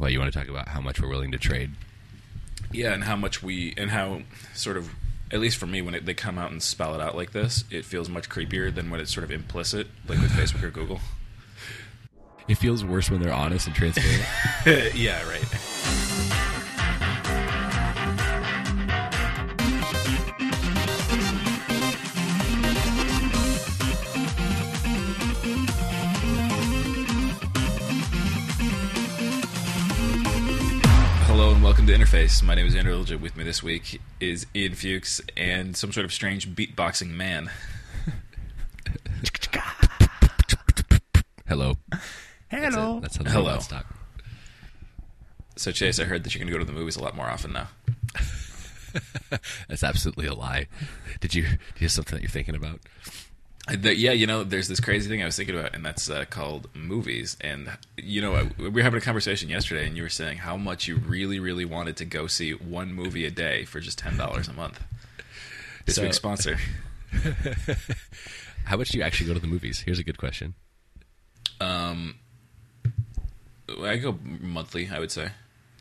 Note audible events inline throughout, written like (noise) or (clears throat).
Well, you want to talk about how much we're willing to trade? Yeah, and how much we and how sort of at least for me when it, they come out and spell it out like this, it feels much creepier than when it's sort of implicit, like with Facebook or Google. It feels worse when they're honest and transparent. (laughs) yeah, right. Hello and welcome to Interface. My name is Andrew Lilja. With me this week is Ian Fuchs and some sort of strange beatboxing man. Hello. That's, Hello. it. That's how the Hello. robots talk. So Chase, I heard that you're going to go to the movies a lot more often now. (laughs) That's absolutely a lie. Did you? Do you have something that you're thinking about? The- yeah, you know, there's this crazy thing I was thinking about, and that's uh, called movies. And you know, we were having a conversation yesterday, and you were saying how much you really, really wanted to go see one movie a day for just ten dollars a month. This So- week's sponsor. (laughs) How much do you actually go to the movies? Here's a good question. Um, I go monthly. I would say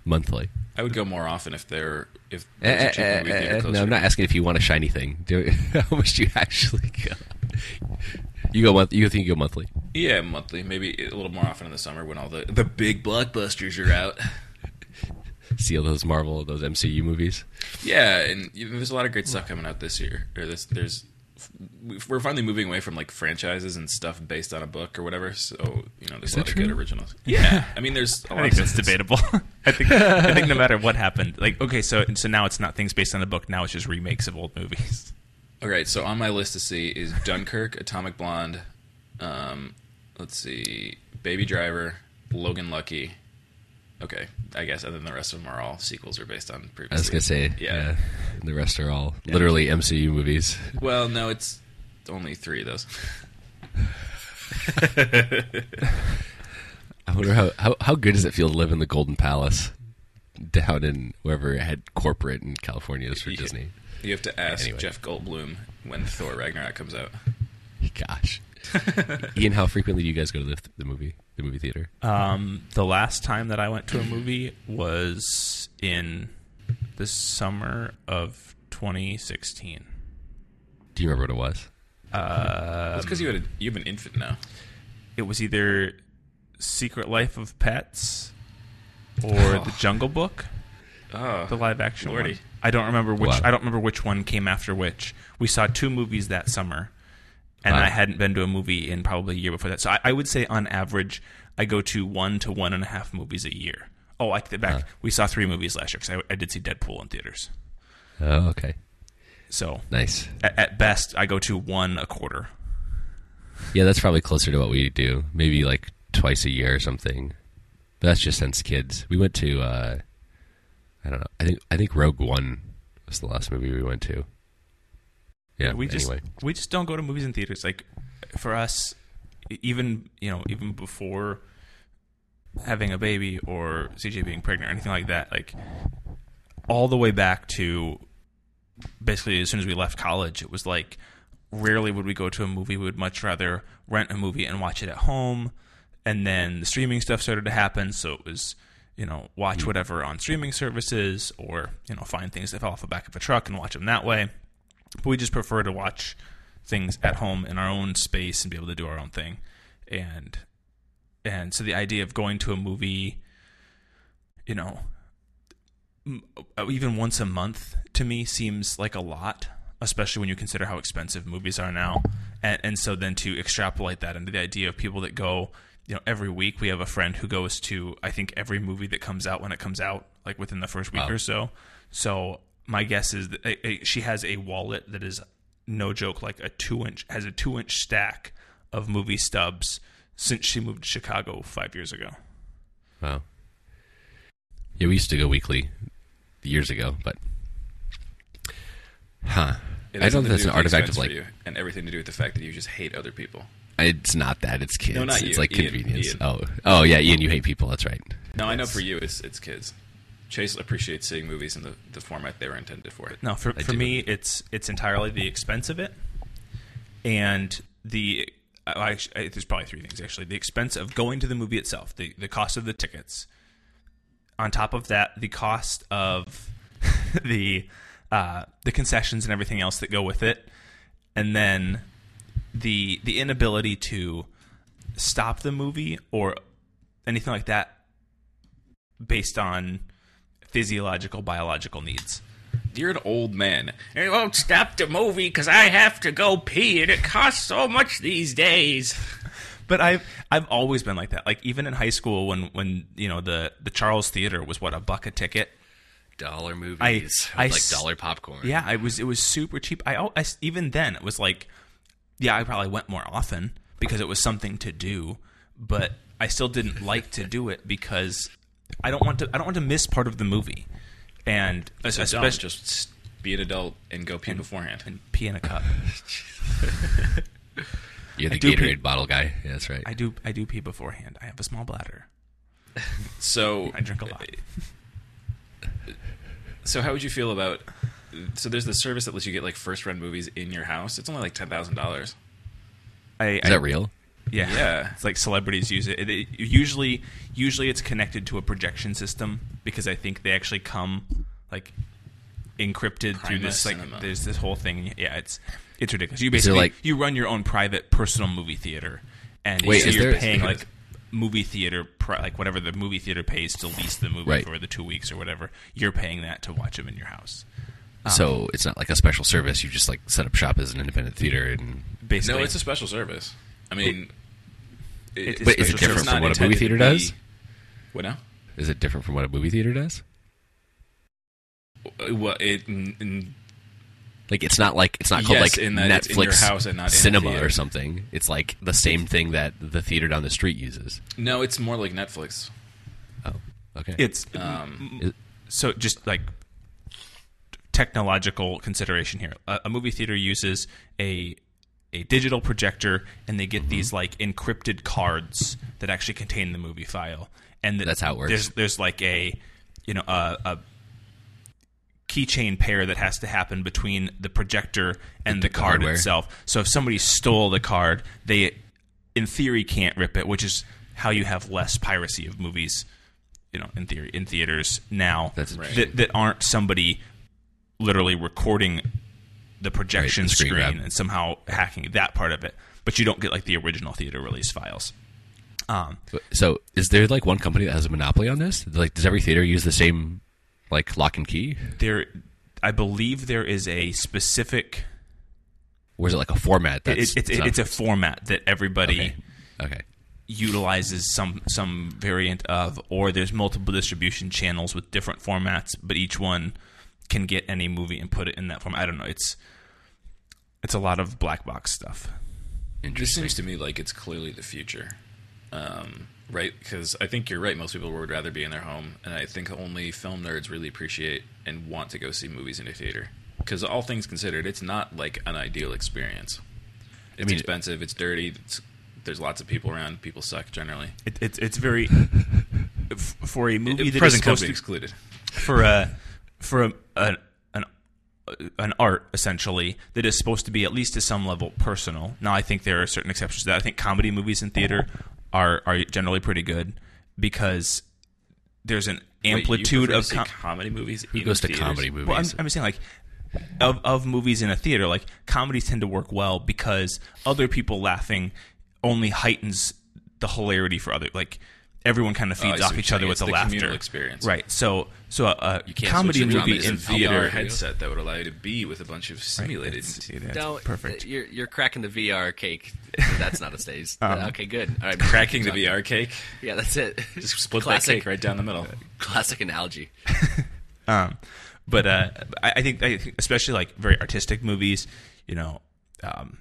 Monthly. I would go more often if they're if Eh, there's a eh, cheap movie theater eh, no, I'm not asking if you want a shiny thing. Do, (laughs) how much do you actually go? You go month. You think you go monthly? Yeah, monthly, maybe a little more often in the summer when all the the big blockbusters are out. (laughs) See all those Marvel, those MCU movies. Yeah, and there's a lot of great stuff coming out this year. Or this, there's we're finally moving away from like franchises and stuff based on a book or whatever. So you know, there's Is a lot that of good true? originals. Yeah, I mean, there's. A lot I think of that's debatable. (laughs) I think I think no (laughs) matter what happened, like okay, so so now it's not things based on the book. Now it's just remakes of old movies. All right, so on my list to see is Dunkirk, Atomic Blonde. Um, let's see, Baby Driver, Logan Lucky. Okay, I guess, and then the rest of them are all sequels or based on previous. I was gonna say, Yeah. yeah. The rest are all literally MCU movies. Well, no, it's only three of those. (laughs) I wonder how, how how good does it feel to live in the Golden Palace down in wherever it had corporate in California is for Yeah. Disney. You have to ask Anyway. Jeff Goldblum when Thor Ragnarok comes out. Gosh, (laughs) Ian, how frequently do you guys go to the, the movie the movie theater? Um, the last time that I went to a movie was in the summer of 2016. Do you remember what it was? Uh, That's because you had a, you have an infant now. it was either Secret Life of Pets or Oh. The Jungle Book. Oh, the live action Lordy. one. I don't remember which. Wow. I don't remember which one came after which. We saw two movies that summer, and Wow. I hadn't been to a movie in probably a year before that. So I, I would say, on average, I go to one to one and a half movies a year. Oh, I take it back. We saw three movies last year because I, I did see Deadpool in theaters. Oh, okay, So nice. at, at best, I go to one a quarter. Yeah, that's probably closer to what we do. Maybe like twice a year or something. But that's just since kids. We went to uh I don't know. I think I think Rogue One was the last movie we went to. Yeah. we just anyway. we just don't go to movies in theaters. Like for us, even you know, even before having a baby or CJ being pregnant or anything like that, like all the way back to basically as soon as we left college, it was like rarely would we go to a movie. We would much rather rent a movie and watch it at home. And then the streaming stuff started to happen, so it was you know watch mm-hmm. whatever on streaming services or you know find things that fell off the back of a truck and watch them that way. But we just prefer to watch things at home in our own space and be able to do our own thing. And and so the idea of going to a movie you know uh, even once a month to me seems like a lot especially when you consider how expensive movies are now. And and so then to extrapolate that into the idea of people that go you know every week we have a friend who goes to i think every movie that comes out when it comes out like within the first week Wow. or so so my guess is that a, a, she has a wallet that is no joke like a two inch has a two inch stack of movie stubs since she moved to chicago five years ago Wow. Yeah, we used to go weekly years ago, but huh. It I don't think that's an do with the artifact of like you, and everything to do with the fact that you just hate other people. It's not that it's kids. No, not it's you. like Ian. convenience. Ian. Oh, oh yeah, Ian, you hate people. That's right. No, I know for you it's it's kids. Chase appreciates seeing movies in the, the format they were intended for. No, for I for do. me, it's it's entirely the expense of it, and the I, I, there's probably three things actually: the expense of going to the movie itself, the the cost of the tickets, on top of that, the cost of (laughs) the uh, the concessions and everything else that go with it, and then the the inability to stop the movie or anything like that based on physiological biological needs. You're an old man. I won't stop the movie because I have to go pee, and it costs so much these days. (laughs) But I've I've always been like that. Like even in high school, when when you know the the Charles Theater was what a buck a ticket. Dollar movies, I- I like dollar popcorn. Yeah, I was it was super cheap. I, I even then it was like, yeah, I probably went more often because it was something to do, but I still didn't like to do it because I don't want to I don't want to miss part of the movie, and So especially just be an adult and go pee beforehand. and pee in a cup. (laughs) You're the I Gatorade pee- bottle guy. Yeah, that's right. I do I do pee beforehand. I have a small bladder. So I drink a lot. (laughs) So how would you feel about? So there's the service that lets you get like first run movies in your house. It's only like ten thousand dollars. I, Is I- that real? Yeah, Yeah. It's like celebrities use it. It- it- Usually, usually it's connected to a projection system because I think they actually come like encrypted through Prima this. Like, Cinema. there's this whole thing. Yeah, it's it's ridiculous. You basically like- you run your own private personal movie theater, and Wait, so you're there- paying like movie theater like whatever the movie theater pays to lease the movie Right. for the two weeks or whatever. You're paying that to watch them in your house. So it's not like a special service. You just like set up shop as an independent theater, and Basically, No, it's a special service. I mean, It- it- But is it different from what a movie theater be- does? What now? Is it different from what a movie theater does? Uh, Well, it n- n- Like it's not like it's not called Yes, like in that Netflix it's in house and not in a cinema theater. or something. It's like the same thing that the theater down the street uses. no, it's more like Netflix. Oh, okay. it's Um, so just like technological consideration here a, a movie theater uses a a digital projector and they get Mm-hmm. these like encrypted cards that actually contain the movie file and th- That's how it works. there's there's like a you know a, a keychain pair that has to happen between the projector and The- the, the card hardware. itself so if somebody stole the card they in theory can't rip it which is how you have less piracy of movies you know in theory in theaters now That's Right. that, that aren't somebody literally recording the projection Right, the screen screen and somehow hacking that part of it but you don't get like the original theater release files um, so is there like one company that has a monopoly on this? Like, does every theater use the same like lock and key, there i believe there is a specific or is it like a format? it, That's, it's a format that everybody okay. Okay. utilizes some some variant of or there's multiple distribution channels with different formats but each one can get any movie and put it in that form. i don't know it's it's a lot of black box stuff This seems to me like it's clearly the future, um, right? Because I think you're right. Most people would rather be in their home, and I think only film nerds really appreciate and want to go see movies in a theater. Because all things considered, it's not like an ideal experience. It's mean- expensive. It's dirty. It's, there's lots of people around. People suck generally. it, it's it's very (laughs) f- for a movie that is Present supposed company to excluded. for a for a, a an an art essentially that is supposed to be at least to some level personal. Now I think there are certain exceptions to that. I think comedy movies in theater are are generally pretty good because there's an Wait, you amplitude prefer to of com- comedy movies. Who in goes to comedy movies? well, I'm, I'm just saying like of of movies in a theater, like comedies tend to work well because other people laughing only heightens the hilarity for other like everyone kind of Oh, feeds see off each other with It's the, the laughter. communal experience. right? So so a, a can't comedy switch it movie in a theater VR headset that would allow you to be with a bunch of simulated. It's- it's No, perfect. You're you're cracking the VR cake. (laughs) That's not a stage. Um, okay, good. All right, (laughs) cracking the VR cake. Yeah, that's it. Just split classic, that cake right down the middle. (laughs) Classic analogy. Um, but uh, I, I think I think especially like very artistic movies, you know, um,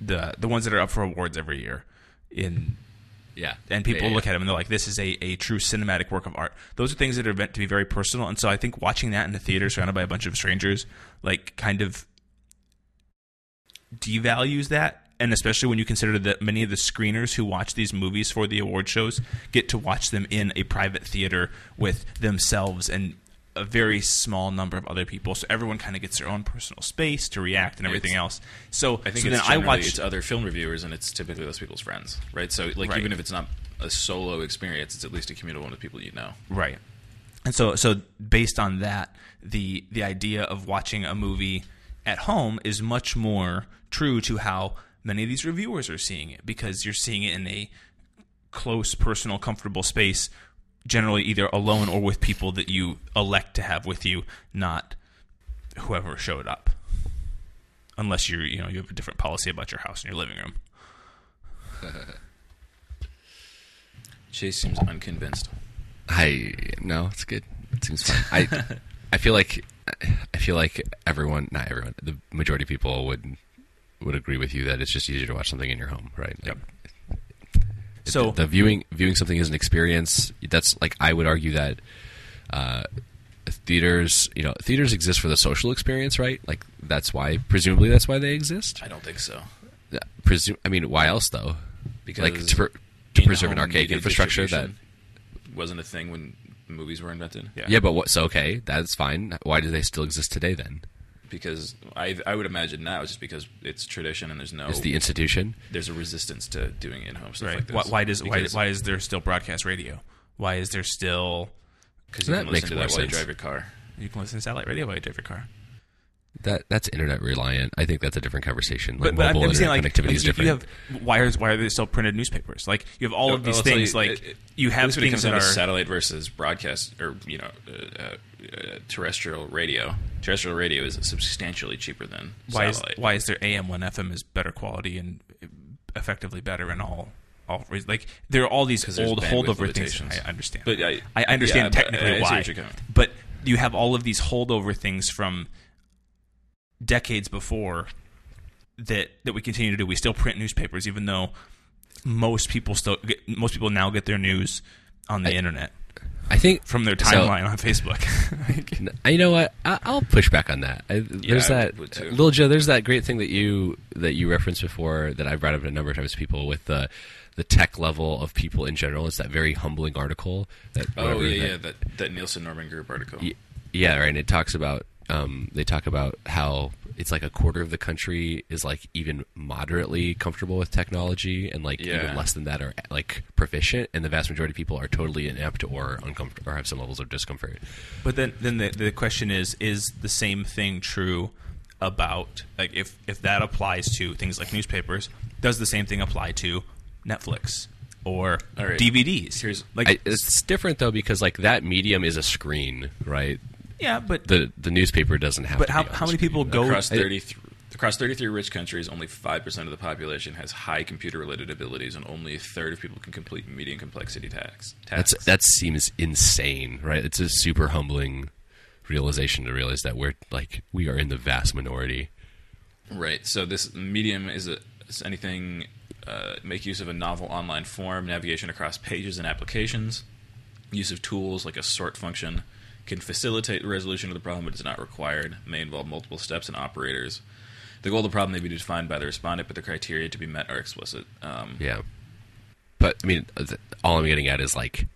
the the ones that are up for awards every year in Yeah, and people Yeah, yeah, look at them and they're like, "This is a, a true cinematic work of art." Those are things that are meant to be very personal, and so I think watching that in the theater, surrounded by a bunch of strangers, like kind of devalues that. And especially when you consider that many of the screeners who watch these movies for the award shows get to watch them in a private theater with themselves and a very small number of other people, so everyone kind of gets their own personal space to react and everything It's- else. So I think so then I watch it's other film reviewers, and it's typically those people's friends, right? So, like, Right. even if it's not a solo experience, it's at least a communal one with people you know. Right. and so so based on that, the the idea of watching a movie at home is much more true to how many of these reviewers are seeing it because you're seeing it in a close, personal, comfortable space, generally either alone or with people that you elect to have with you, not whoever showed up. Unless you're, you know, you have a different policy about your house and your living room. (laughs) Chase seems unconvinced. I no, it's good. It seems fine. I (laughs) I feel like I feel like everyone, not everyone, the majority of people would would agree with you that it's just easier to watch something in your home, right? Like, So the viewing viewing something is an experience. That's like I would argue that uh, theaters, you know, theaters exist for the social experience, right? Like that's why, presumably, that's why they exist. I don't think so. Yeah, Presume, I mean, why else though? Because like to, per- to preserve an archaic infrastructure that. wasn't a thing when movies were invented. Yeah. Yeah, but what? So okay, that's fine. Why do they still exist today then? Because I I would imagine now it's just because it's tradition and there's no It's the institution. there's a resistance to doing in-home stuff right. like this. why, why does why, Because- why is there still broadcast radio? Why is there still Because you That can makes listen to more that while you sense. drive your car. you can listen to satellite radio while you drive your car? That that's internet reliant. I think that's a different conversation. Like But, but I'm, mobile I'm saying like, internet connectivity like is different. you have why are why are there still printed newspapers? Like you have all of these I'll tell things. you, like it- it- you have least when it things comes that are satellite versus broadcast or you know uh, uh, uh, terrestrial radio. Terrestrial radio is substantially cheaper than why is satellite. why is there AM when FM is better quality and effectively better in all all re- like there are all these old holdover things. I understand, But I- I understand yeah, technically I see why, what you're coming. but you have all of these holdover things from decades before that that we continue to do. We still print newspapers, even though most people still get, most people now get their news on the internet I think from their so- timeline on Facebook. (laughs) Like, N- You know what? I, I'll push back on that. I, there's I that would little Joe. There's that great thing that you that you referenced before that I've brought up a number of times to people with the the tech level of people in general. It's that very humbling article. That Oh whatever yeah, that- yeah, that that Nielsen Norman Group article. Yeah, right. And it talks about um, they talk about how it's like a quarter of the country is like even moderately comfortable with technology, and like Yeah. even less than that are like proficient, and the vast majority of people are totally inept or uncomfortable or have some levels of discomfort. But then, then the, the question is: Is the same thing true about like if if that applies to things like newspapers? Does the same thing apply to Netflix or right. DVDs? Here's- like I, it's different though because like that medium is a screen, right? Yeah, but The the newspaper doesn't have. but to how be how many people go? across I- 33 across 33 rich countries, only 5% of the population has high computer-related abilities, and only a third of people can complete medium complexity tasks. That's that seems insane, right? It's a super humbling realization to realize that we're like we are in the vast minority. Right. So this medium is, a, is anything uh, make use of a novel online form, navigation across pages and applications, use of tools like a sort function, can facilitate the resolution of the problem, but is not required. May involve multiple steps and operators. The goal of the problem may be defined by the respondent, but the criteria to be met are explicit. Um, Yeah, but I mean, all I'm getting at is like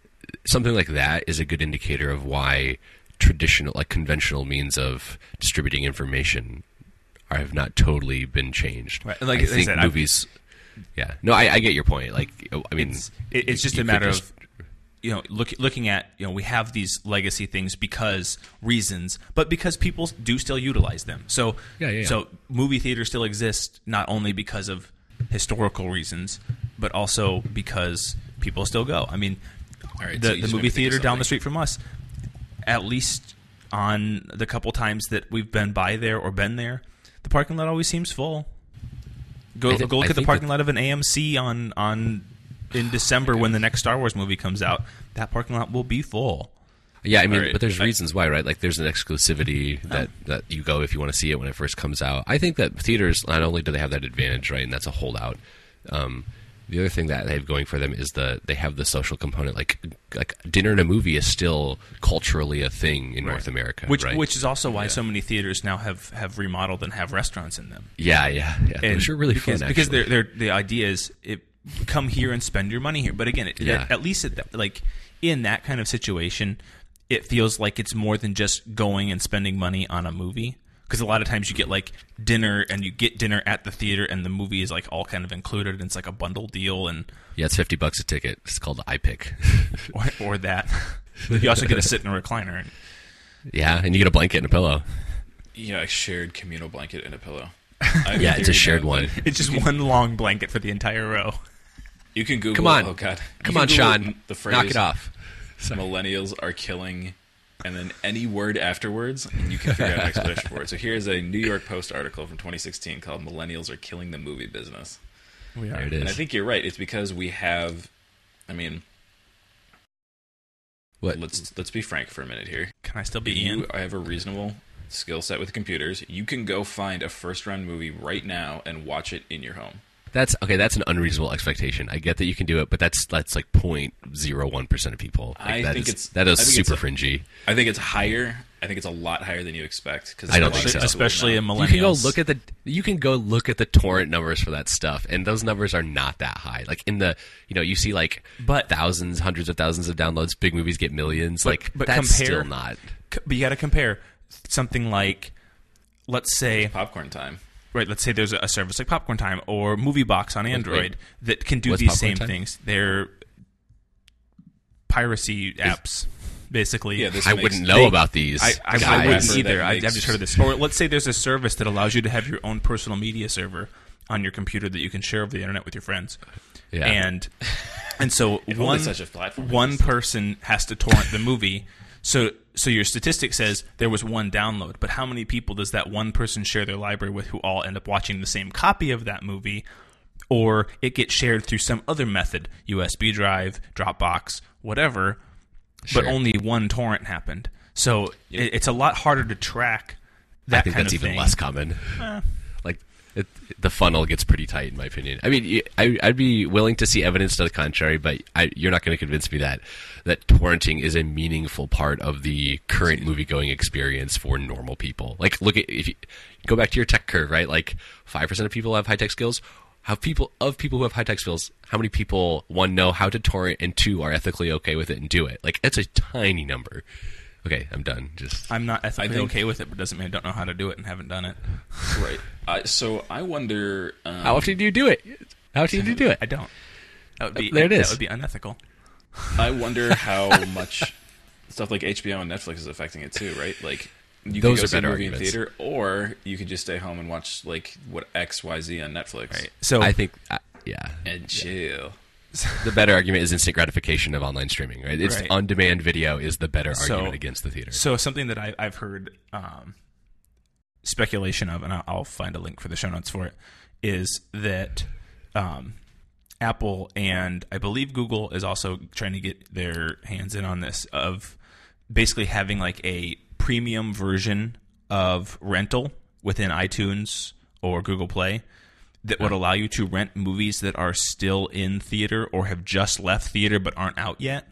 something like that is a good indicator of why traditional, like conventional means of distributing information, are, have not totally been changed. Right, like I I think said, I've- movies. Yeah, no, I, I get your point. Like, I mean, it's, it's just a matter just- of you know look, looking at you know we have these legacy things because reasons but because people do still utilize them. So Yeah, yeah, yeah. so movie theaters still exist not only because of historical reasons but also because people still go. I mean All right, the, so the movie me think of theater down the street from us at least on the couple times that we've been by there or been there the parking lot always seems full. Go, go look I at the parking that- lot of an AMC on on in December when the next Star Wars movie comes out. That parking lot will be full. Yeah, I mean, All right. but there's reasons why, right? Like, there's an exclusivity that, that you go if you want to see it when it first comes out. I think that theaters not only do they have that advantage, right, and that's a holdout. Um, the other thing that they have going for them is the they have the social component. Like, like dinner and a movie is still culturally a thing in North America, Which right? which is also why so many theaters now have, have remodeled and have restaurants in them. yeah, yeah, yeah. And Those are really because, fun. because they're, they're, the idea is it come here and spend your money here. But again, it, Yeah. at, at least at that, like in that kind of situation, it feels like it's more than just going and spending money on a movie. Because a lot of times you get like dinner and you get dinner at the theater and the movie is like all kind of included and it's like a bundle deal and yeah, it's fifty bucks a ticket. It's called the iPic. (laughs) or, or that. You also get to sit in a recliner. Yeah, and you get a blanket and a pillow. Yeah, a shared communal blanket and a pillow. I have Yeah, it's a shared now one. It's just one long blanket for the entire row. You can Google. Come on. Oh God. Come on, Google Sean. The phrase Knock it off. millennials are killing, and then any word afterwards, and you can figure out an explanation for it. So here's a New York Post article from 2016 called "Millennials are killing the movie business," We There it and I think you're right. It's because we have. I mean, What? let's let's be frank for a minute here. Can I still be you Ian? I have a reasonable skill set with computers, you can go find a first run movie right now and watch it in your home. That's okay. That's an unreasonable expectation. I get that you can do it, but that's that's like 0.01 percent of people. Like, I that think is- it's- that is I it's super a- fringy. I think it's higher. I think it's a lot higher than you expect. Cause I don't it's think so. Especially in millennials. You can go look at the you can go look at the torrent numbers for that stuff, and those numbers are not that high. Like in the you know you see like But- thousands, hundreds of thousands of downloads. Big movies get millions. like but that's compare- still not. C- But you got to compare something like, let's say, popcorn time. right? Let's say there's a service like Popcorn Time or Movie Box on Android that can do What's these Popcorn same Time? things. They're piracy apps, basically. Yeah, this I makes- wouldn't know they- about these. I, I, I wouldn't That either. I, I've just heard of this. Or let's say there's a service that allows you to have your own personal media server on your computer that you can share over the internet with your friends. Yeah. And and so (laughs) one such a one person has to torrent the movie. So so your statistic says there was one download, but how many people does that one person share their library with who all end up watching the same copy of that movie? Or it gets shared through some other method, USB drive, Dropbox, whatever, Sure. but only one torrent happened. So it, it's a lot harder to track that I think that's even thing. less common. Eh. It, the funnel gets pretty tight, in my opinion. I mean, I, would be willing to see evidence to the contrary, but I, you're not going to convince me that that torrenting is a meaningful part of the current movie going experience for normal people. Like, look at if you go back to your tech curve, right? Like five percent of people have high tech skills. How people of people who have high tech skills, how many people one know how to torrent and two are ethically okay with it and do it? Like, it's a tiny number. Okay, I'm done. Just I'm not ethically think- okay with it, but doesn't mean I don't know how to do it and haven't done it. (laughs) Right. Uh, so I wonder. Um, how often do you do it? How often do you do it? I don't. That would be There it is. That would be unethical. I wonder (laughs) how much stuff like HBO and Netflix is affecting it too. Right. Like you Those could go are see a better movie in theater, or you could just stay home and watch like what X Y Z on Netflix. Right. So I think, uh, yeah, And chill. The better argument is instant gratification of online streaming. Right, it's Right. on-demand video is the better So- argument against the theater. So something that I, I've heard um, speculation of, and I'll, I'll find a link for the show notes for it, is that um, Apple and I believe Google is also trying to get their hands in on this of basically having like a premium version of rental within iTunes or Google Play that would allow you to rent movies that are still in theater or have just left theater but aren't out yet.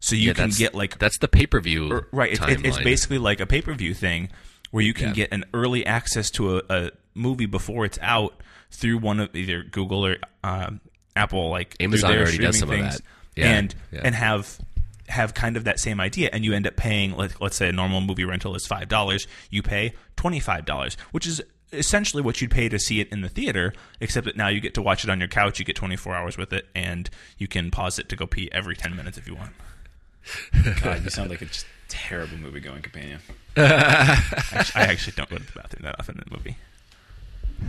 So you Yeah, can get like that's the pay-per-view, right it, it- it's basically like a pay-per-view thing where you can Yeah. get an early access to a, a movie before it's out through one of either google or um, apple like Amazon already does some of that. Yeah, and and have have kind of that same idea and you end up paying like let's say a normal movie rental is five dollars you pay $25 which is essentially what you'd pay to see it in the theater except that now you get to watch it on your couch you get 24 hours with it and you can pause it to go pee every 10 minutes if you want God, you sound like a just terrible movie going companion. I actually don't go to the bathroom that often in the movie.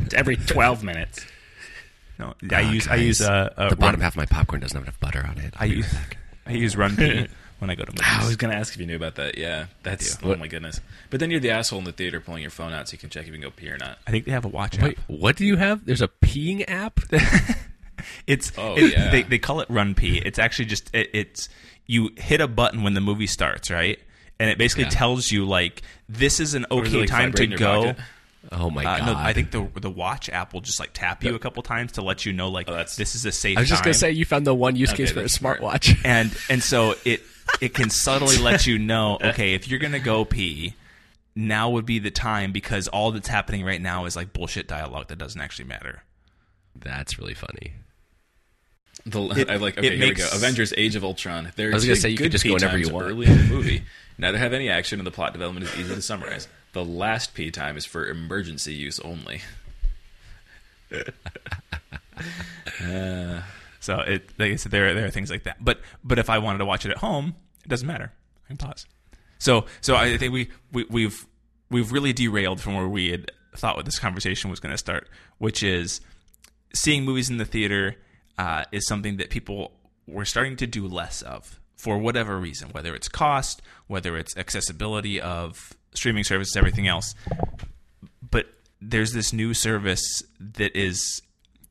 It's every 12 minutes. No, I Ah, use I use uh, uh the bottom run, half of my popcorn doesn't have enough butter on it. I use I use RunPee (laughs) when I go to movies. I was gonna ask if you knew about that. Yeah, that's oh What- my goodness. But then you're the asshole in the theater pulling your phone out so you can check if you can go pee or not. I think they have a watch Wait, app. what do you have? There's a peeing app. (laughs) It's Oh, it- yeah. they they call it RunPee. It's actually just it, it's you hit a button when the movie starts, right? And it basically Yeah. tells you like this is an Or is it, okay like, time to vibrate in your go. pocket? Oh my Uh, god! no, I think the the watch app will just like tap you a couple times to let you know like Oh, that's- this is a safe. I was just gonna time. say you found the one use Okay, case for a that's smart. smartwatch. and and so it it can subtly (laughs) let you know okay if you're gonna go pee now would be the time because all that's happening right now is like bullshit dialogue that doesn't actually matter That's really funny. The, It- I like. Okay, here makes- we go. Avengers: Age of Ultron. There's I was gonna say you could just go pee whenever you want. Early in the movie, neither have any action, and the plot development is easy to summarize. The last pee time is for emergency use only. (laughs) Uh, so it like i said there, there are things like that but but if i wanted to watch it at home it doesn't matter I can pause. So, so I think we, we we've we've really derailed from where we had thought what this conversation was going to start, which is seeing movies in the theater uh, is something that people were starting to do less of for whatever reason, whether it's cost, whether it's accessibility of streaming services, everything else. But there's this new service that is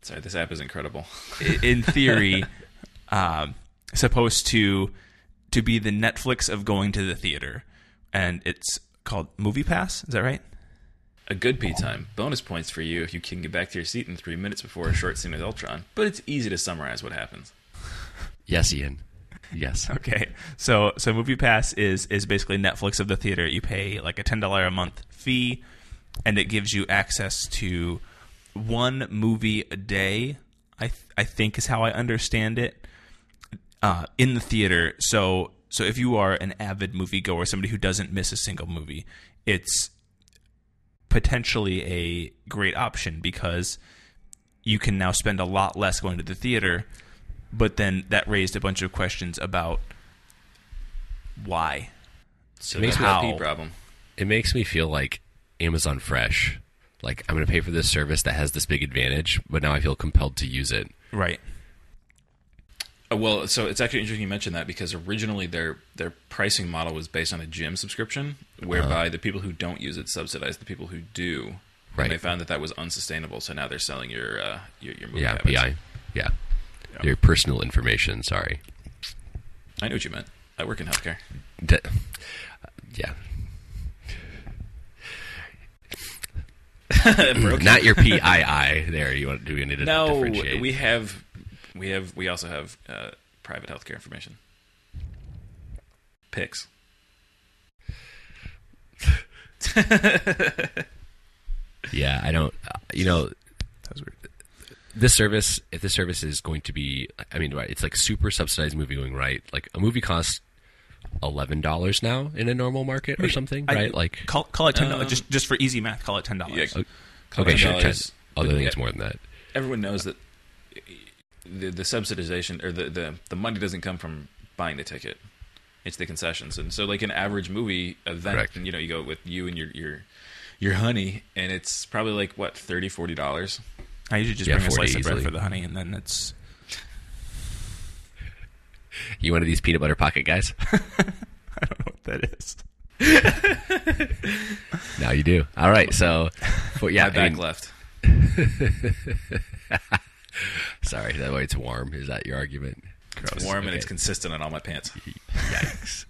Sorry, this app is incredible. in theory, (laughs) um, supposed to to be the Netflix of going to the theater, and it's called Movie Pass. Is that right? A good P time. Bonus points for you if you can get back to your seat in three minutes before a short scene with Ultron. But it's easy to summarize what happens. Yes, Ian. Yes. Okay, so so Movie Pass is is basically Netflix of the theater. You pay like a ten dollar a month fee, and it gives you access to one movie a day. I th- I think is how I understand it. Uh, in the theater, so so if you are an avid moviegoer, somebody who doesn't miss a single movie, it's potentially a great option because you can now spend a lot less going to the theater but then that raised a bunch of questions about why. So makes makes how- problem. It makes me feel like Amazon Fresh. Like I'm going to pay for this service that has this big advantage, but now I feel compelled to use it. Right. Uh, well, so it's actually interesting you mentioned that because originally their their pricing model was based on a gym subscription, whereby the people who don't use it subsidize the people who do. Right. And they found that that was unsustainable, so now they're selling your uh, your, your movie Yeah, habits. PI. Yeah. Your personal information. Sorry. I know what you meant. I work in healthcare. D- yeah. (laughs) Not your PII. There, you want? To do we need to No, differentiate? we have we have we also have uh, private healthcare information. Pics. (laughs) Yeah, I don't. Uh, you know, That was weird. this service, if this service is going to be, I mean, right, it's like super subsidized movie going, right? Like a movie costs eleven dollars now in a normal market or something, I- right? Like, call call it ten dollars Um, just just for easy math. Call it ten Yeah, dollars. okay, sure. $10, Ten, other but things yeah, more than that. Everyone knows that the the subsidization or the, the the money doesn't come from buying the ticket. It's the concessions, and so like an average movie event, Correct. and you know you go with you and your your your honey, and it's probably like what 30 40 dollars. I usually just Yeah, bring a 40 slice of bread easily. for the honey, and then it's You one of these peanut butter pocket guys? (laughs) I don't know what that is. (laughs) now you do. All right, so for, yeah, My I back mean, left. (laughs) sorry, that way it's warm. Is that your argument? It's warm and it's consistent on all my pants. Yikes.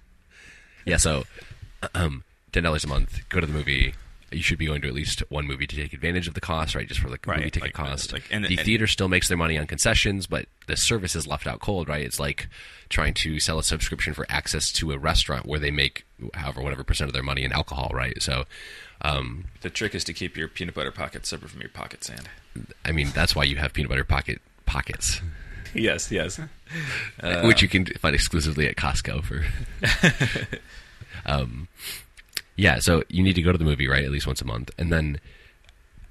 yeah, so (clears throat) um, ten dollars a month. Go to the movie. You should be going to at least one movie to take advantage of the cost, right? Just for the Right, movie ticket like, cost. like, and- the and- theater still makes their money on concessions, but the service is left out cold, right? It's like trying to sell a subscription for access to a restaurant where they make however whatever percent of their money in alcohol, right? So, um, The trick is to keep your peanut butter pocket separate from your pocket sand. I mean, that's why you have peanut butter pocket pockets, (laughs) Yes, yes. Uh, which you can find exclusively at Costco for. (laughs) (laughs) um, yeah, so you need to go to the movie, right? At least once a month, and then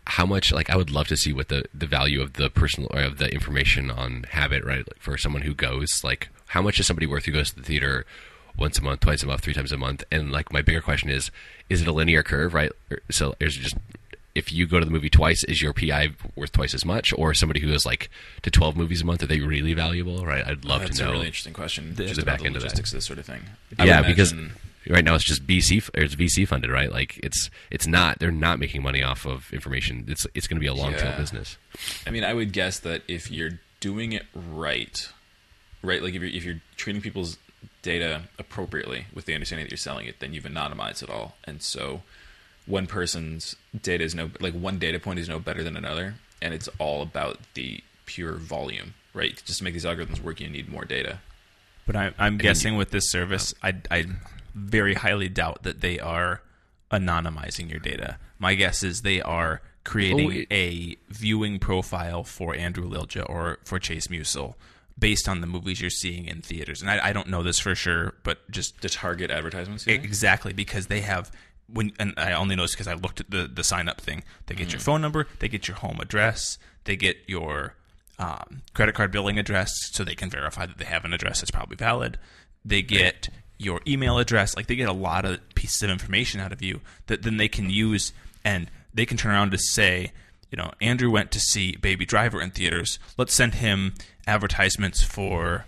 how much? Like, I would love to see what the the value of the personal or of the information on habit, right? Like for someone who goes, like, how much is somebody worth who goes to the theater? Once a month, twice a month, three times a month, and like my bigger question is: Is it a linear curve, right? So is it just if you go to the movie twice, is your PI worth twice as much, or somebody who goes like to twelve movies a month, are they really valuable? Right? I'd love That's to know. That's a really interesting question. the just back about the end of that. logistics of this sort of thing. yeah, would because right now it's just VC or it's VC funded, right? Like it's it's not they're not making money off of information. It's it's going to be a long tail Yeah. business. I mean, I would guess that if you're doing it right, right, like if you're if you're treating people's data appropriately with the understanding that you're selling it, then you've anonymized it all, and so one person's data is no like one data point is no better than another, and it's all about the pure volume, right? Just to make these algorithms work, you need more data. But I, I'm guessing with this service, oh. I, I very highly doubt that they are anonymizing your data. My guess is they are creating Oh, it- a viewing profile for Andrew Lilja or for Chase Musel based on the movies you're seeing in theaters. And I, I don't know this for sure, but just The target advertisements? Exactly, because they have when and I only know this because I looked at the the sign up thing. They get your phone number, they get your home address, they get your um, credit card billing address, so they can verify that they have an address that's probably valid. They get your email address. Like they get a lot of pieces of information out of you that then they can use and they can turn around to say, you know, Andrew went to see Baby Driver in theaters. Let's send him advertisements for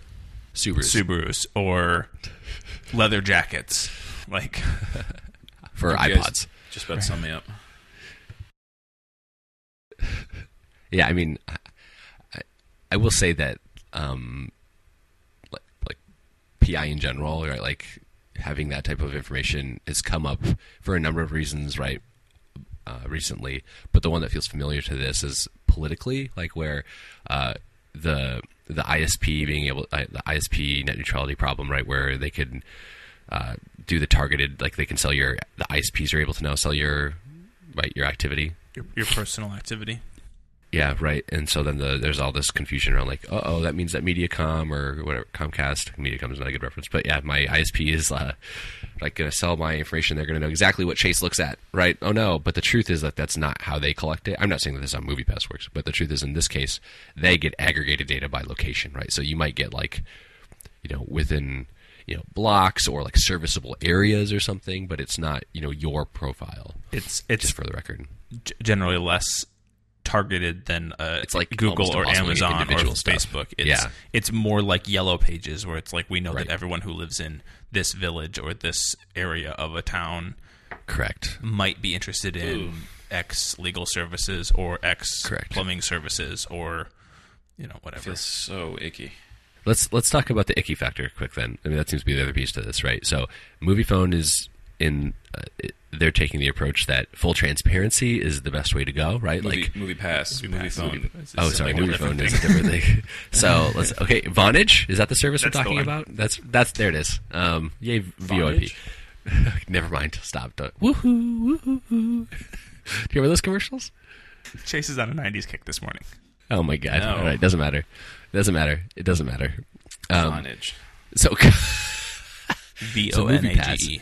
Subarus Subarus or leather jackets. Like (laughs) for iPods. Just about to sum me up. (laughs) Yeah, I mean, I, I, will say that, um, PI in general, right? Like having that type of information has come up for a number of reasons, right? Uh, recently, but the one that feels familiar to this is politically, like where uh, the the ISP being able uh, the ISP net neutrality problem, right? Where they could uh, do the targeted, like they can sell your the ISPs are able to now sell your right your activity your, your personal activity. Yeah, right. And so then the, there's all this confusion around like, uh oh, that means that MediaCom or whatever Comcast, MediaCom is not a good reference, but yeah, my ISP is uh, like going to sell my information. They're going to know exactly what Chase looks at, right? Oh no, but the truth is that that's not how they collect it. I'm not saying that this is how MoviePass works, but the truth is in this case, they get aggregated data by location, right? So you might get like, you know, within you know blocks or like serviceable areas or something, but it's not you know your profile. It's it's Just for the record. g- generally less targeted than uh, It's like Google or impossible to get Amazon or individual stuff. Facebook. It's, Yeah. it's more like yellow pages where it's like we know Right. that everyone who lives in this village or this area of a town Correct. might be interested in Ooh. X legal services or X Correct. plumbing services or you know I whatever. feel so icky. Let's let's talk about the icky factor quick then. I mean that seems to be the other piece to this, right? So, Movie Phone is in uh, they're taking the approach that full transparency is the best way to go, right? Movie, like movie pass, movie, phone. It's Oh, sorry, Movie different Phone is a different thing. (laughs) so let's okay. Vonage is that the service That's we're talking about? That's that's there it is. Um, yay VoIP. (laughs) Never mind. Stop. Don't- Woohoo! Woohoo! Do you remember those commercials? Chase is on a '90s kick this morning. Oh my god! No. All right, doesn't matter. Doesn't matter. It doesn't matter. Um, Vonage. so (laughs) V So O N Movie A Pass. G E.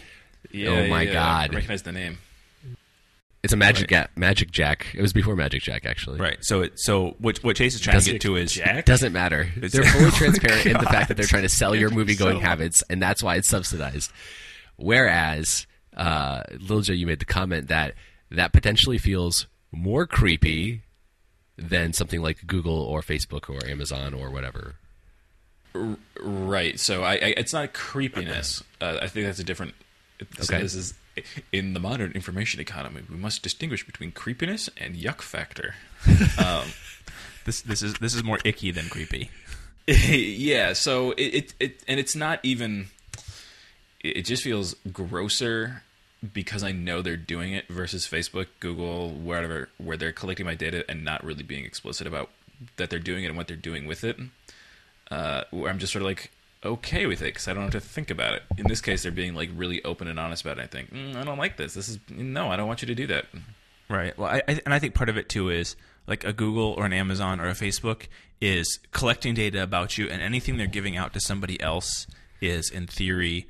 Yeah, Oh my yeah, God. I recognize the name. it's a magic ga- magic jack. It was before Magic Jack actually. Right. So it so what what Chase is trying to Doesn't- get to is It doesn't matter. It's- They're fully (laughs) Oh transparent in the fact that they're trying to sell your (laughs) movie going So- habits, and that's why it's subsidized. Whereas, uh, Lil J, you made the comment that that potentially feels more creepy than something like Google or Facebook or Amazon or whatever. Right. So I, I it's not creepiness. Uh, I think that's a different. So Okay. This is in the modern information economy. We must distinguish between creepiness and yuck factor. (laughs) um, this this is this is more icky than creepy. (laughs) yeah. So it, it it and it's not even. It it just feels grosser because I know they're doing it versus Facebook, Google, wherever, where they're collecting my data and not really being explicit about that they're doing it and what they're doing with it. Uh, where I'm just sort of like okay with it because I don't have to think about it. In this case, they're being like really open and honest about it. I think mm, I don't like this. This is no, I don't want you to do that. Right. Well, I, I and I think part of it too is like a Google or an Amazon or a Facebook is collecting data about you, and anything they're giving out to somebody else is in theory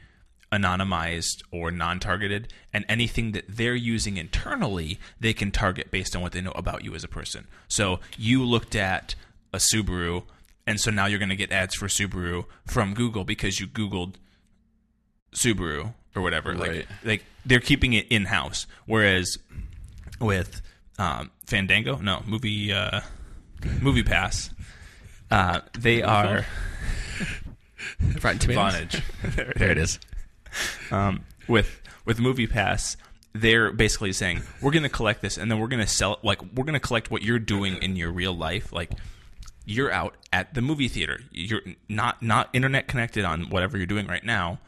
anonymized or non-targeted and anything that they're using internally they can target based on what they know about you as a person so you looked at a subaru and so now you're going to get ads for subaru from google because you googled subaru or whatever Right. like like they're keeping it in house whereas with um, Fandango, no movie, uh, Movie Pass. Uh, they are (laughs) Rotten Tomatoes. Vonage. (laughs) There it is. um, with with Movie Pass. They're basically saying we're going to collect this, and then we're going to sell. It, like we're going to collect what you're doing in your real life. Like you're out at the movie theater. You're not not internet connected on whatever you're doing right now.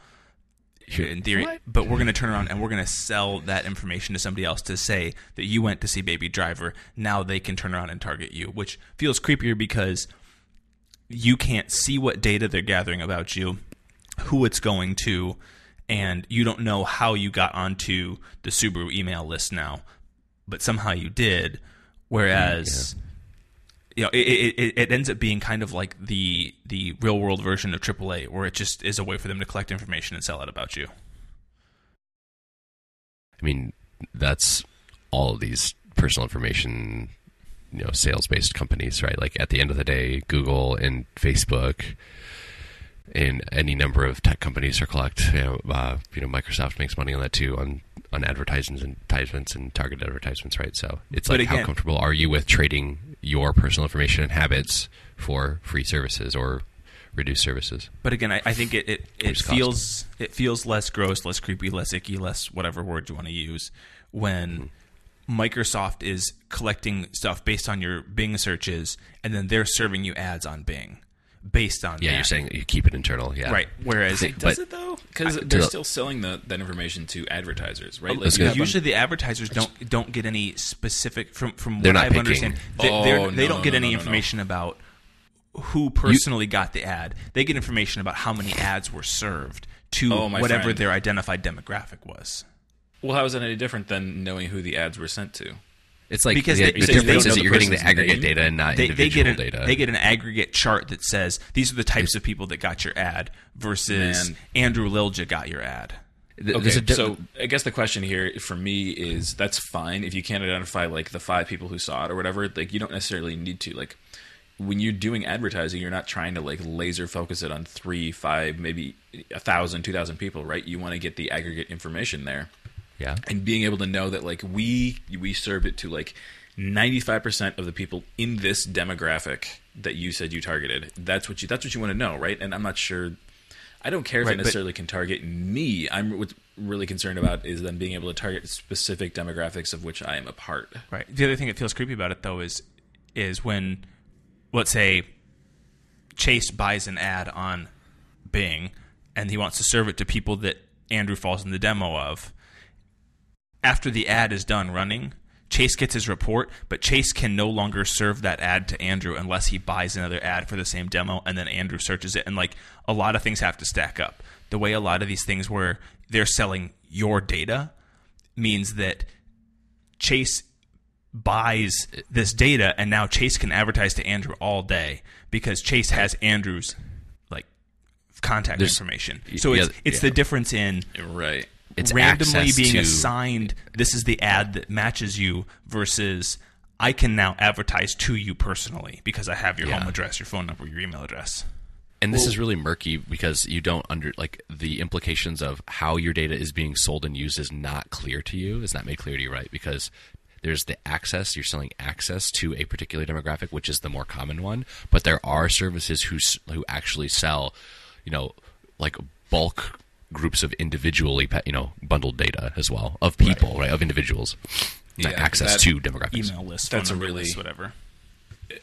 in theory, What? but we're going to turn around and we're going to sell that information to somebody else to say that you went to see Baby Driver. Now they can turn around and target you, which feels creepier because you can't see what data they're gathering about you, who it's going to, and you don't know how you got onto the Subaru email list now, but somehow you did. Mm, Whereas, you know, it, it, it- ends up being kind of like the the real world version of AAA, where it just is a way for them to collect information and sell out about you. I mean, that's all of these personal information, you know, sales based companies, right? Like at the end of the day, Google and Facebook and any number of tech companies are collect. You know, uh, you know, Microsoft makes money on that too on on advertisements and advertisements and targeted advertisements, right? So it's like how comfortable are you with trading your personal information and habits for free services or reduced services? But again, I, I think it it, it feels it feels less gross, less creepy, less icky, less whatever word you want to use when mm-hmm. Microsoft is collecting stuff based on your Bing searches, and then they're serving you ads on Bing based on Yeah, that. you're saying you keep it internal. Yeah, right. Whereas But- Does it though? Because they're still selling the, that information to advertisers, right? Oh, Let's you usually the advertisers don't don't get any specific from from They're what not I've picking. understand. They, Oh, they're- they no, don't get no, any no, no, no. information about who personally got the ad. They get information about how many ads were served to Oh, whatever friend. their identified demographic was. well, how is that any different than knowing who the ads were sent to? It's like Because the, they- the because they difference is that you're getting the aggregate name. data and not They, they individual get an, data. they get an aggregate chart that says these are the types of people that got your ad versus Man. Andrew Lilja got your ad. Okay, di- so I guess the question here for me is that's fine if you can't identify like the five people who saw it or whatever. Like you don't necessarily need to like when you're doing advertising, you're not trying to like laser focus it on three, five, maybe a thousand, two thousand people, right? You want to get the aggregate information there yeah. and being able to know that like we we served it to like 95% of the people in this demographic that you said you targeted that's what you that's what you want to know right and i'm not sure i don't care if Right, it but- necessarily can target me i'm what's really concerned about is them being able to target specific demographics of which i am a part Right. The other thing that feels creepy about it though is is when let's say Chase buys an ad on Bing and he wants to serve it to people that Andrew falls in the demo of. After the ad is done running, Chase gets his report, but Chase can no longer serve that ad to Andrew unless he buys another ad for the same demo and then Andrew searches it. And like a lot of things have to stack up. The way a lot of these things where they're selling your data means that Chase buys this data and now Chase can advertise to Andrew all day because Chase has Andrew's like contact There's- information. So it's it's yeah. the difference in right It's randomly being to- assigned this is the ad that matches you versus I can now advertise to you personally because I have your Yeah. home address, your phone number, your email address. And this is really murky because you don't under like the implications of how your data is being sold and used is not clear to you. It's not made clear to you, right? Because there's the access you're selling access to a particular demographic, which is the more common one. But there are services who who actually sell, you know, like bulk groups of individually you know bundled data as well of people, right? Of individuals, Yeah, access that- to demographics. Email list, That's a really- list, whatever.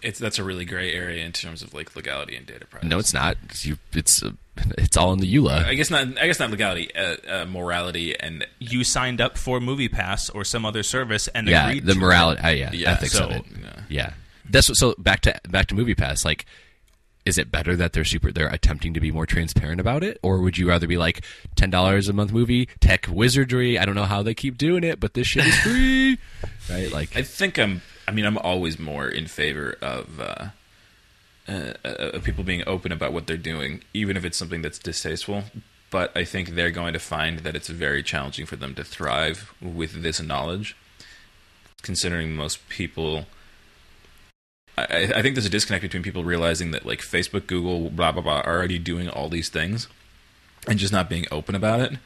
it's that's a really gray area in terms of like legality and data privacy No, it's not. 'cause You, it's uh, it's all in the EULA. i guess not i guess not legality uh, uh, morality and You signed up for MoviePass or some other service and yeah, agreed the to morality, uh, yeah, Yeah, ethics so, of it. yeah. Yeah, that's what, so. Back to back to Movie Pass. Like, is it better that they're super? They're attempting to be more transparent about it, or would you rather be like ten dollars a month movie tech wizardry? I don't know how they keep doing it, but this shit is free, (laughs) right? Like, I think I'm. I mean, I'm always more in favor of uh, uh, uh, of people being open about what they're doing, even if it's something that's distasteful. But I think they're going to find that it's very challenging for them to thrive with this knowledge, considering most people. I, I think there's a disconnect between people realizing that like Facebook, Google, blah blah blah, are already doing all these things, and just not being open about it.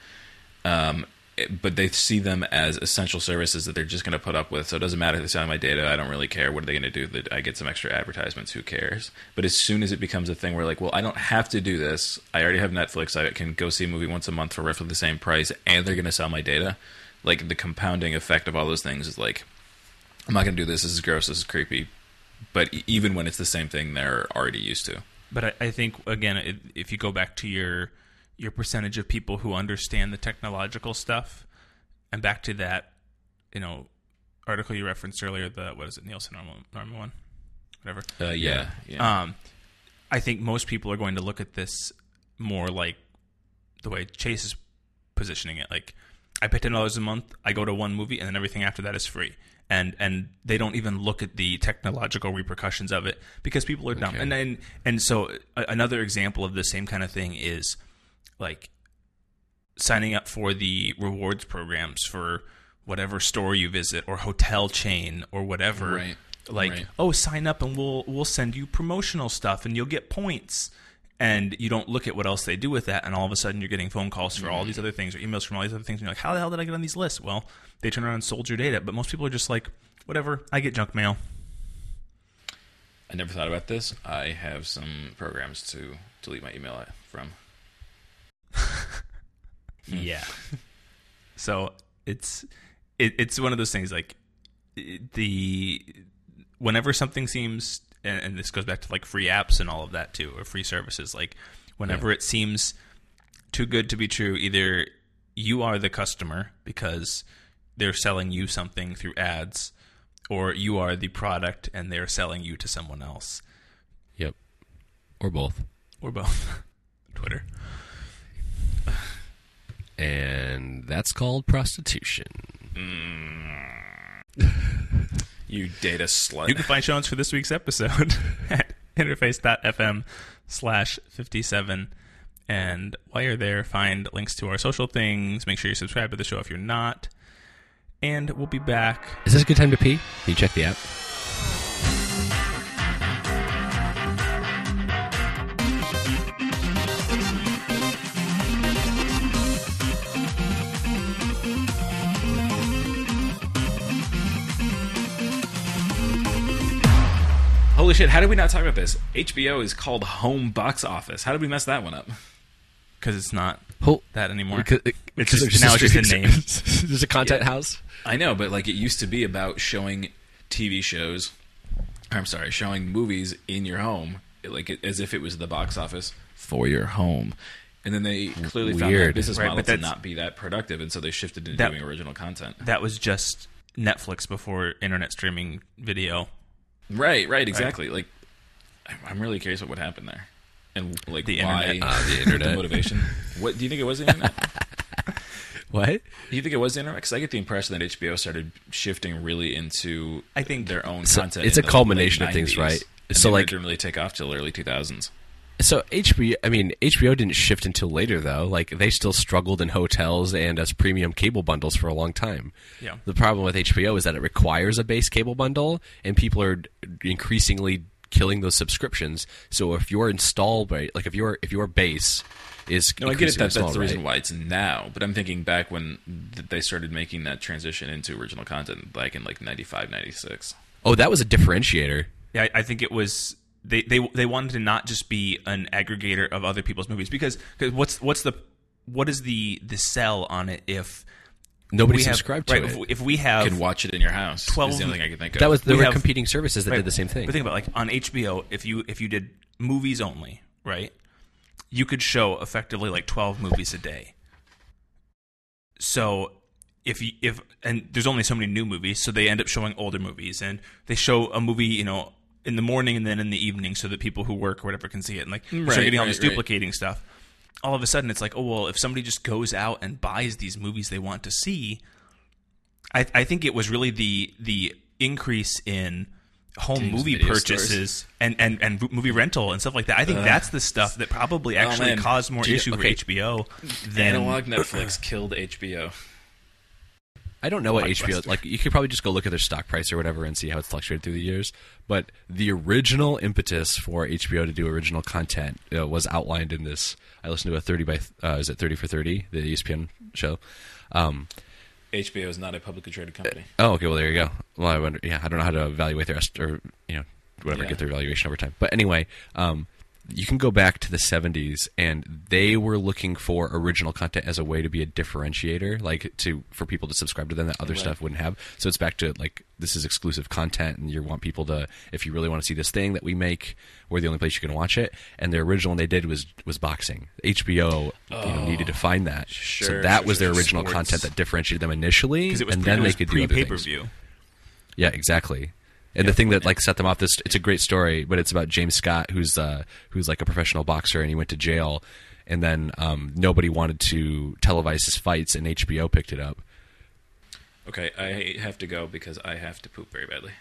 Um, it- but they see them as essential services that they're just going to put up with. So it doesn't matter if they're selling my data. I don't really care. What are they going to do? That I get some extra advertisements. Who cares? But as soon as it becomes a thing where like, well, I don't have to do this. I already have Netflix. I can go see a movie once a month for roughly the same price, and they're going to sell my data. Like the compounding effect of all those things is like, I'm not going to do this. This is gross. This is creepy. But e- even when it's the same thing, they're already used to. But I, I think again, it, if you go back to your your percentage of people who understand the technological stuff, and back to that, you know, article you referenced earlier, the what is it, Nielsen normal, normal one, whatever. Uh, yeah, yeah. Um, I think most people are going to look at this more like the way Chase is positioning it. Like, I pay ten dollars a month, I go to one movie, and then everything after that is free. And and they don't even look at the technological repercussions of it because people are dumb. Okay. And then and so another example of the same kind of thing is like signing up for the rewards programs for whatever store you visit or hotel chain or whatever Right. like Right. oh sign up and we'll we'll send you promotional stuff and you'll get points and you don't look at what else they do with that, and all of a sudden you're getting phone calls for all mm-hmm. these other things or emails from all these other things, and you're like, how the hell did I get on these lists? Well, they turn around and sold your data, but most people are just like, whatever, I get junk mail. I never thought about this. I have some programs to delete my email from. (laughs) Yeah. (laughs) so it's it, it's one of those things like the whenever something seems and, and this goes back to like free apps and all of that too or free services like whenever it seems too good to be true either you are the customer because they're selling you something through ads or you are the product and they're selling you to someone else Yep. Or both. or both (laughs) twitter And that's called prostitution. Mm. (laughs) You data slut. You can find show notes for this week's episode (laughs) at interface.fm slash 57. And while you're there, find links to our social things. Make sure you subscribe to the show if you're not. And we'll be back. Is this a good time to pee? Can you check the app? Holy shit! How did we not talk about this? HBO is called Home Box Office. How did we mess that one up? Because it's not Hold. that anymore. Because, It's because just- they're now it's just a name. service. (laughs) There's a content house. I know, but like it used to be about showing TV shows. I'm sorry, showing movies in your home, like it, as if it was the box office for your home. And then they clearly found Weird. that business Right, model to not be that productive, and so they shifted into That- doing original content. that was just Netflix before internet streaming video. Right, right, exactly. Like, I'm- I'm really curious what would happen there, and like The why internet. Ah, the (laughs) the internet. motivation. What do you think it was the internet? (laughs) What? Do you think it was the internet? Because I get the impression that HBO started shifting really into I think- their own So content. it's a culmination of things, right? So, like- it didn't really take off till early 2000s. So HBO, I mean HBO didn't shift until later though. Like they still struggled in hotels and as premium cable bundles for a long time. Yeah. The problem with HBO is that it requires a base cable bundle, and people are increasingly killing those subscriptions. So if your install rate, like if your if your base is No, I get it. That, that's install the reason why it's now. But I'm thinking back when they started making that transition into original content, like in like 95, 96. Oh, that was a differentiator. Yeah, I, I think it was they, they they wanted to not just be an aggregator of other people's movies because cause what's what's the what is the the sell on it if Nobody we have- subscribed to right, it. If, if we have You can watch it in your house. 12 is the only thing I can think of. that was there we were have- competing services that right, did the same thing. But think about it, like on HBO, if you if you did movies only, right, you could show effectively like twelve movies a day. So if you if and there's only so many new movies, so they end up showing older movies, and they show a movie, you know, in the morning and then in the evening, so that people who work or whatever can see it, and like Right, getting all right, this right. duplicating stuff. All of a sudden, it's like, oh well, if somebody just goes out and buys these movies they want to see, I, I think it was really the the increase in home These movie purchases and, and, and movie rental and stuff like that. I think that's the stuff that probably oh, actually Oh, caused more issue okay. for HBO than Analog Netflix killed HBO. I don't know what HBO like. You could probably just go look at their stock price or whatever and see how it's fluctuated through the years. But the original impetus for HBO to do original content uh, was outlined in this. I listened to a thirty by uh, is it thirty for thirty the ESPN show. Um, HBO is not a publicly traded company. oh, okay. Well, there you go. Well, I wonder. Yeah, I don't know how to evaluate their or you know whatever Yeah. get their valuation over time. But anyway, um, you can go back to the 70s and they were looking for original content as a way to be a differentiator like to for people to subscribe to them that other Right. stuff wouldn't have. So it's back to like this is exclusive content and you want people to if you really want to see this thing that we make we're the only place you can watch it. And the original they did was was boxing. Hbo you know, needed to oh. find that. So that sure, was their sure, original sports. content that differentiated them initially because it was and pre, then they could do pre other pay-per-view. Yeah, exactly. And the thing that like set them off this it's a great story, but it's about James Scott who's uh who's like a professional boxer and he went to jail and then um nobody wanted to televise his fights and HBO picked it up. Okay, I have to go because I have to poop very badly.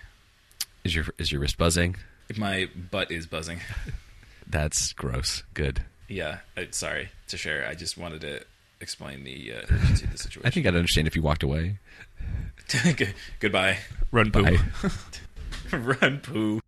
Is your is your wrist buzzing? My butt is buzzing. (laughs) That's gross. Good. Yeah, I, sorry to share. I just wanted to explain the uh, (laughs) urgency of the situation. I think I'd understand if you walked away. (laughs) Goodbye. Run poo. (laughs) Run poo.